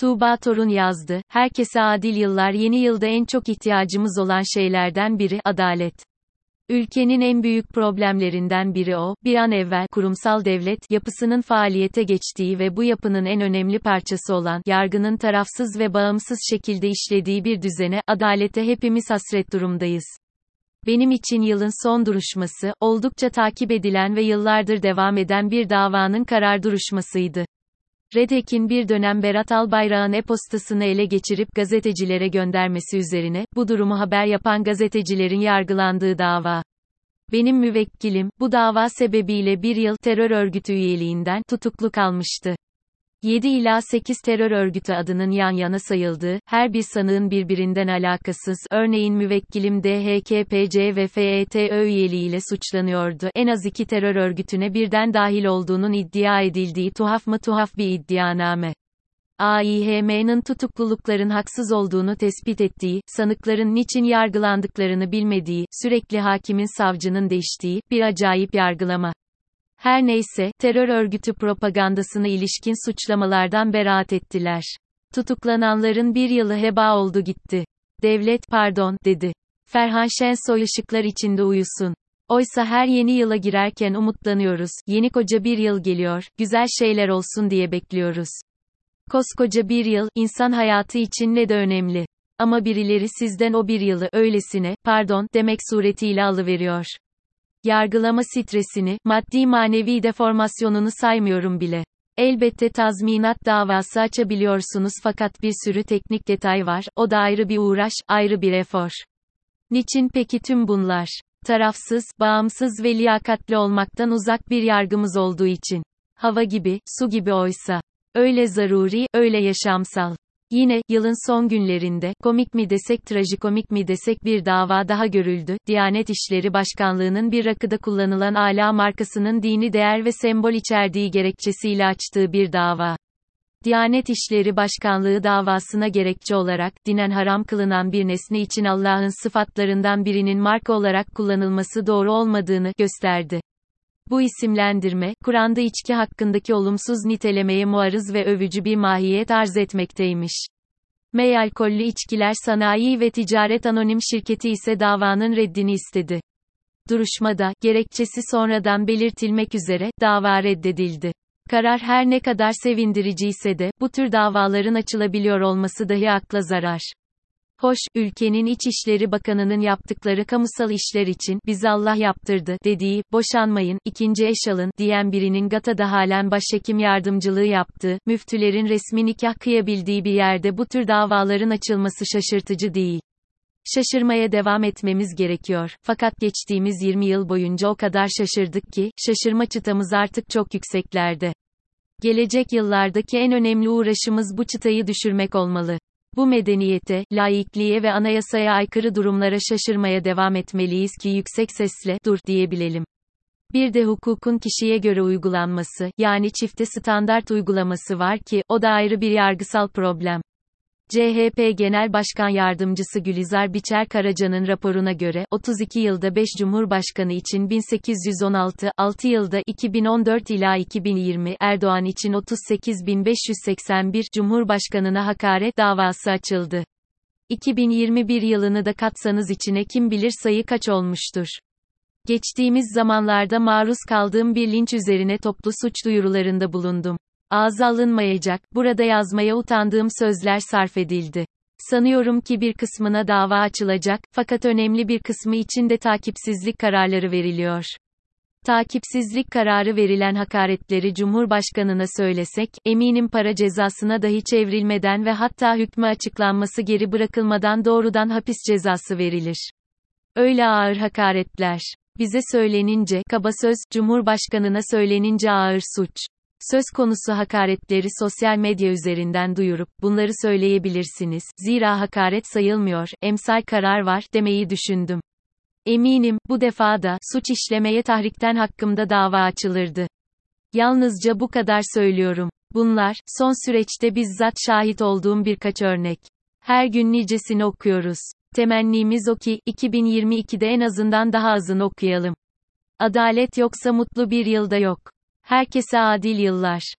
Tuğba Torun yazdı, herkese adil yıllar yeni yılda en çok ihtiyacımız olan şeylerden biri, adalet. Ülkenin en büyük problemlerinden biri o, bir an evvel kurumsal devlet yapısının faaliyete geçtiği ve bu yapının en önemli parçası olan yargının tarafsız ve bağımsız şekilde işlediği bir düzene, adalete hepimiz hasret durumdayız. Benim için yılın son duruşması, oldukça takip edilen ve yıllardır devam eden bir davanın karar duruşmasıydı. Redek'in bir dönem Berat Albayrak'ın e-postasını ele geçirip gazetecilere göndermesi üzerine, bu durumu haber yapan gazetecilerin yargılandığı dava. Benim müvekkilim, bu dava sebebiyle bir yıl terör örgütü üyeliğinden tutuklu kalmıştı. 7 ila 8 terör örgütü adının yan yana sayıldığı, her bir sanığın birbirinden alakasız, örneğin müvekkilim DHKPC ve FETÖ üyeliğiyle suçlanıyordu. En az iki terör örgütüne birden dahil olduğunun iddia edildiği tuhaf mı tuhaf bir iddianame. AİHM'nin tutuklulukların haksız olduğunu tespit ettiği, sanıkların niçin yargılandıklarını bilmediği, sürekli hakimin savcının değiştiği, bir acayip yargılama. Her neyse, terör örgütü propagandasına ilişkin suçlamalardan beraat ettiler. Tutuklananların bir yılı heba oldu gitti. Devlet pardon, dedi. Ferhan Şensoy ışıklar içinde uyusun. Oysa her yeni yıla girerken umutlanıyoruz, yeni koca bir yıl geliyor, güzel şeyler olsun diye bekliyoruz. Koskoca bir yıl, insan hayatı için ne de önemli. Ama birileri sizden o bir yılı öylesine, pardon, demek suretiyle alıveriyor. Yargılama stresini, maddi manevi deformasyonunu saymıyorum bile. Elbette tazminat davası açabiliyorsunuz fakat bir sürü teknik detay var, o da ayrı bir uğraş, ayrı bir efor. Niçin peki tüm bunlar? Tarafsız, bağımsız ve liyakatli olmaktan uzak bir yargımız olduğu için. Hava gibi, su gibi oysa. Öyle zaruri, öyle yaşamsal. Yine, yılın son günlerinde, komik mi desek trajikomik mi desek bir dava daha görüldü. Diyanet İşleri Başkanlığı'nın bir rakıda kullanılan ala markasının dini değer ve sembol içerdiği gerekçesiyle açtığı bir dava. Diyanet İşleri Başkanlığı davasına gerekçe olarak, dinen haram kılınan bir nesne için Allah'ın sıfatlarından birinin marka olarak kullanılması doğru olmadığını gösterdi. Bu isimlendirme, Kur'an'da içki hakkındaki olumsuz nitelemeye muarız ve övücü bir mahiyet arz etmekteymiş. May Alkollü İçkiler Sanayi ve Ticaret Anonim Şirketi ise davanın reddini istedi. Duruşmada, gerekçesi sonradan belirtilmek üzere, dava reddedildi. Karar her ne kadar sevindirici ise de, bu tür davaların açılabiliyor olması dahi akla zarar. Hoş, ülkenin İçişleri Bakanı'nın yaptıkları kamusal işler için, biz Allah yaptırdı, dediği, boşanmayın, ikinci eş alın, diyen birinin Gata'da halen başhekim yardımcılığı yaptığı, müftülerin resmi nikah kıyabildiği bir yerde bu tür davaların açılması şaşırtıcı değil. Şaşırmaya devam etmemiz gerekiyor. Fakat geçtiğimiz 20 yıl boyunca o kadar şaşırdık ki, şaşırma çıtamız artık çok yükseklerde. Gelecek yıllardaki en önemli uğraşımız bu çıtayı düşürmek olmalı. Bu medeniyete, laikliğe ve anayasaya aykırı durumlara şaşırmaya devam etmeliyiz ki yüksek sesle, dur, diyebilelim. Bir de hukukun kişiye göre uygulanması, yani çifte standart uygulaması var ki, o da ayrı bir yargısal problem. CHP Genel Başkan Yardımcısı Gülizar Biçer Karaca'nın raporuna göre, 32 yılda 5 Cumhurbaşkanı için 1816, 6 yılda 2014 ila 2020, Erdoğan için 38.581 Cumhurbaşkanına hakaret davası açıldı. 2021 yılını da katsanız içine kim bilir sayı kaç olmuştur. Geçtiğimiz zamanlarda maruz kaldığım bir linç üzerine toplu suç duyurularında bulundum. Ağza alınmayacak, burada yazmaya utandığım sözler sarf edildi. Sanıyorum ki bir kısmına dava açılacak, fakat önemli bir kısmı için de takipsizlik kararları veriliyor. Takipsizlik kararı verilen hakaretleri Cumhurbaşkanına söylesek, eminim para cezasına dahi çevrilmeden ve hatta hükmü açıklanması geri bırakılmadan doğrudan hapis cezası verilir. Öyle ağır hakaretler. Bize söylenince, kaba söz, Cumhurbaşkanına söylenince ağır suç. Söz konusu hakaretleri sosyal medya üzerinden duyurup, bunları söyleyebilirsiniz, zira hakaret sayılmıyor, emsal karar var, demeyi düşündüm. Eminim, bu defa da, suç işlemeye tahrikten hakkımda dava açılırdı. Yalnızca bu kadar söylüyorum. Bunlar, son süreçte bizzat şahit olduğum birkaç örnek. Her gün nicesini okuyoruz. Temennimiz o ki, 2022'de en azından daha azını okuyalım. Adalet yoksa mutlu bir yılda yok. Herkese adil yıllar.